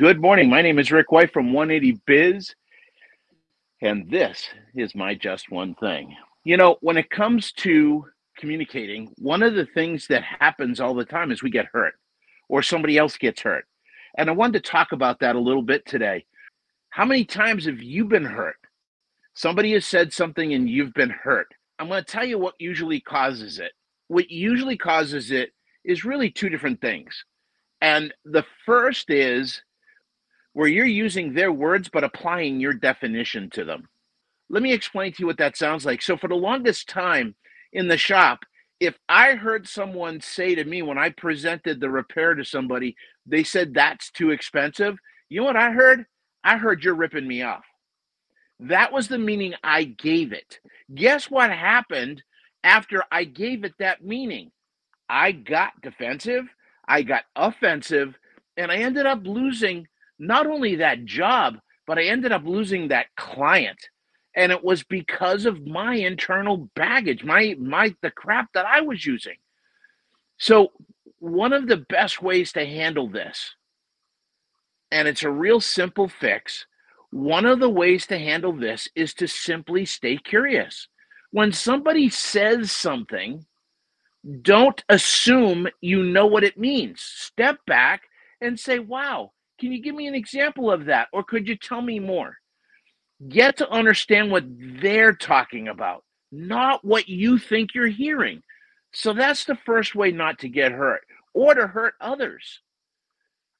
Good morning. My name is Rick White from 180 Biz, and this is my Just One Thing. You know, when it comes to communicating, one of the things that happens all the time is we get hurt or somebody else gets hurt. And I wanted to talk about that a little bit today. How many times have you been hurt? Somebody has said something and you've been hurt. I'm going to tell you what usually causes it. What usually causes it is really two different things. And the first is where you're using their words but applying your definition to them. Let me explain to you what that sounds like. So, for the longest time in the shop, if I heard someone say to me when I presented the repair to somebody, they said that's too expensive. You know what I heard? I heard you're ripping me off. That was the meaning I gave it. Guess what happened after I gave it that meaning? I got defensive, I got offensive, and I ended up losing not only that job, but I ended up losing that client. And it was because of my internal baggage, my my the crap that I was using. So one of the best ways to handle this, and it's a real simple fix, one of the ways to handle this is to simply stay curious. When somebody says something, don't assume you know what it means. Step back and say, wow, can you give me an example of that? Or could you tell me more? Get to understand what they're talking about, not what you think you're hearing. So that's the first way not to get hurt or to hurt others.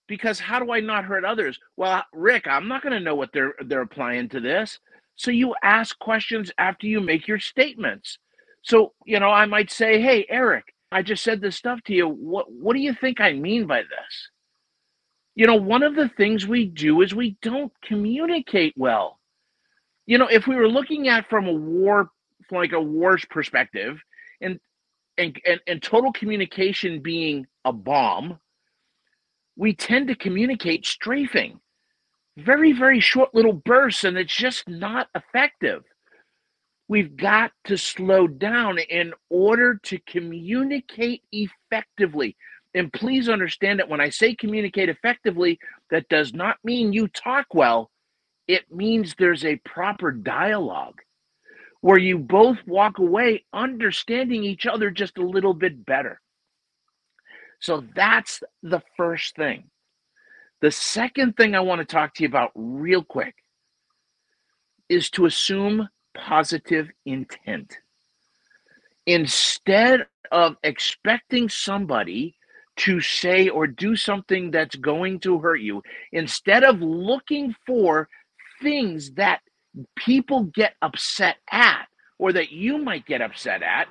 Because how do I not hurt others? Well, Rick, I'm not going to know what they're they're applying to this. So you ask questions after you make your statements. So, you know, I might say, "Hey, Eric, I just said this stuff to you. What what do you think I mean by this?" You know, one of the things we do is we don't communicate well. You know, if we were looking at from a war like a war's perspective and and, and, and total communication being a bomb, we tend to communicate strafing, very, very short little bursts, and it's just not effective. We've got to slow down in order to communicate effectively. And please understand that when I say communicate effectively, that does not mean you talk well. It means there's a proper dialogue where you both walk away understanding each other just a little bit better. So that's the first thing. The second thing I want to talk to you about real quick is to assume positive intent. Instead of expecting somebody to say or do something that's going to hurt you, instead of looking for things that people get upset at or that you might get upset at,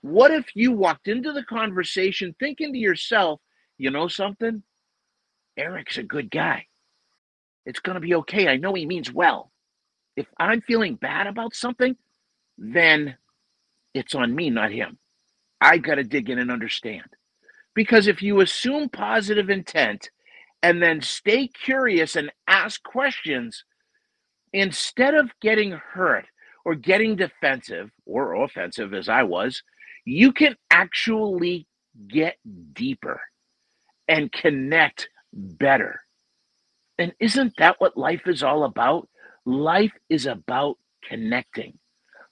what if you walked into the conversation thinking to yourself, you know something? Eric's a good guy. It's going to be okay. I know he means well. If I'm feeling bad about something, then it's on me, not him. I got to dig in and understand. Because if you assume positive intent and then stay curious and ask questions, instead of getting hurt or getting defensive or offensive as I was, you can actually get deeper and connect better. And isn't that what life is all about? Life is about connecting.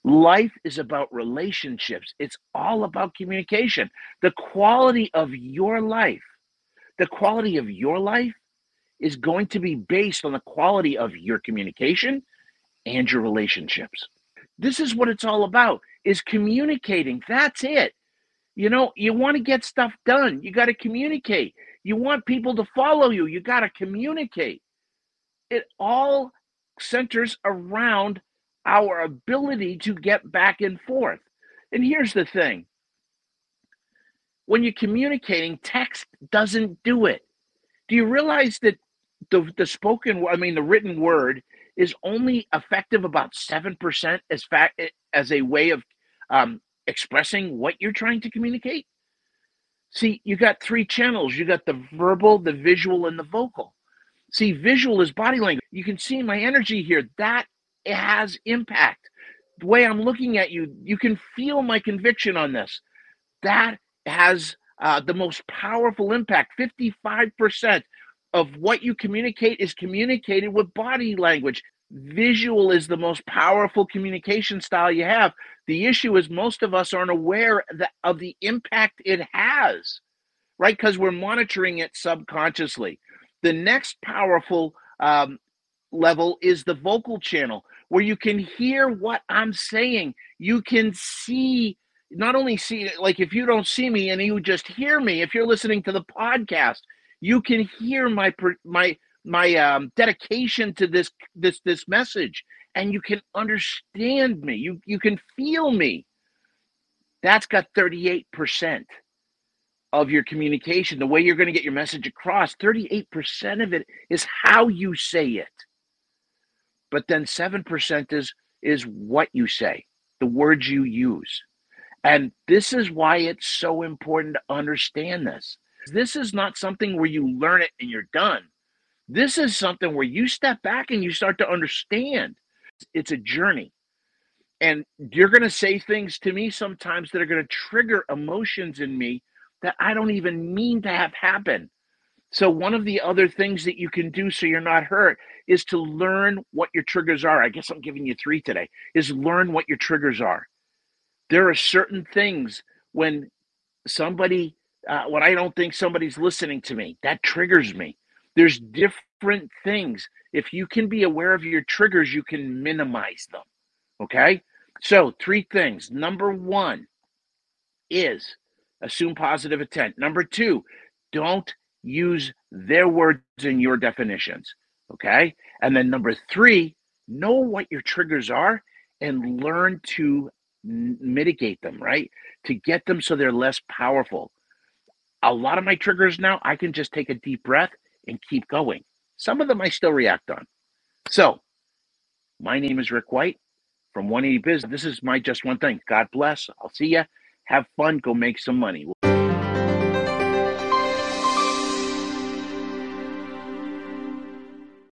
Life is about relationships. It's all about communication. The quality of your life, the quality of your life is going to be based on the quality of your communication and your relationships. This is what it's all about is communicating. That's it. You know, you want to get stuff done, you got to communicate. You want people to follow you, you got to communicate. It all centers around our ability to get back and forth. And here's the thing. When you're communicating, text doesn't do it. Do you realize that the, the spoken, I mean, the written word is only effective about 7% as fact as a way of um, expressing what you're trying to communicate? See you got three channels. You got the verbal the visual and the vocal. See visual is body language. You can see my energy here. That has impact the way i'm looking at you you can feel my conviction on this that has uh, the most powerful impact 55% of what you communicate is communicated with body language. Visual is the most powerful communication style you have. The issue is most of us aren't aware of the impact it has, right? Because we're monitoring it subconsciously. The next powerful um, level is the vocal channel, where you can hear what I'm saying. You can see, not only see, like if you don't see me and you just hear me, if you're listening to the podcast, you can hear my my my um, dedication to this this this message, and you can understand me. You you can feel me. That's got 38 percent of your communication, the way you're going to get your message across, 38% of it is how you say it. But then 7% is is what you say, the words you use. And this is why it's so important to understand this. This is not something where you learn it and you're done. This is something where you step back and you start to understand. It's a journey. And you're going to say things to me sometimes that are going to trigger emotions in me that I don't even mean to have happen. So, one of the other things that you can do so you're not hurt is to learn what your triggers are. I guess I'm giving you three today, is learn what your triggers are. There are certain things when somebody, uh, when I don't think somebody's listening to me, that triggers me. There's different things. If you can be aware of your triggers, you can minimize them. Okay. So, three things. Number one is assume positive intent. Number two, don't use their words in your definitions. Okay. And then number three, know what your triggers are and learn to mitigate them, right? To get them so they're less powerful. A lot of my triggers now, I can just take a deep breath and keep going. Some of them I still react on. So, my name is Rick White from 180 Biz. This is my Just One Thing. God bless. I'll see you. Have fun. Go make some money.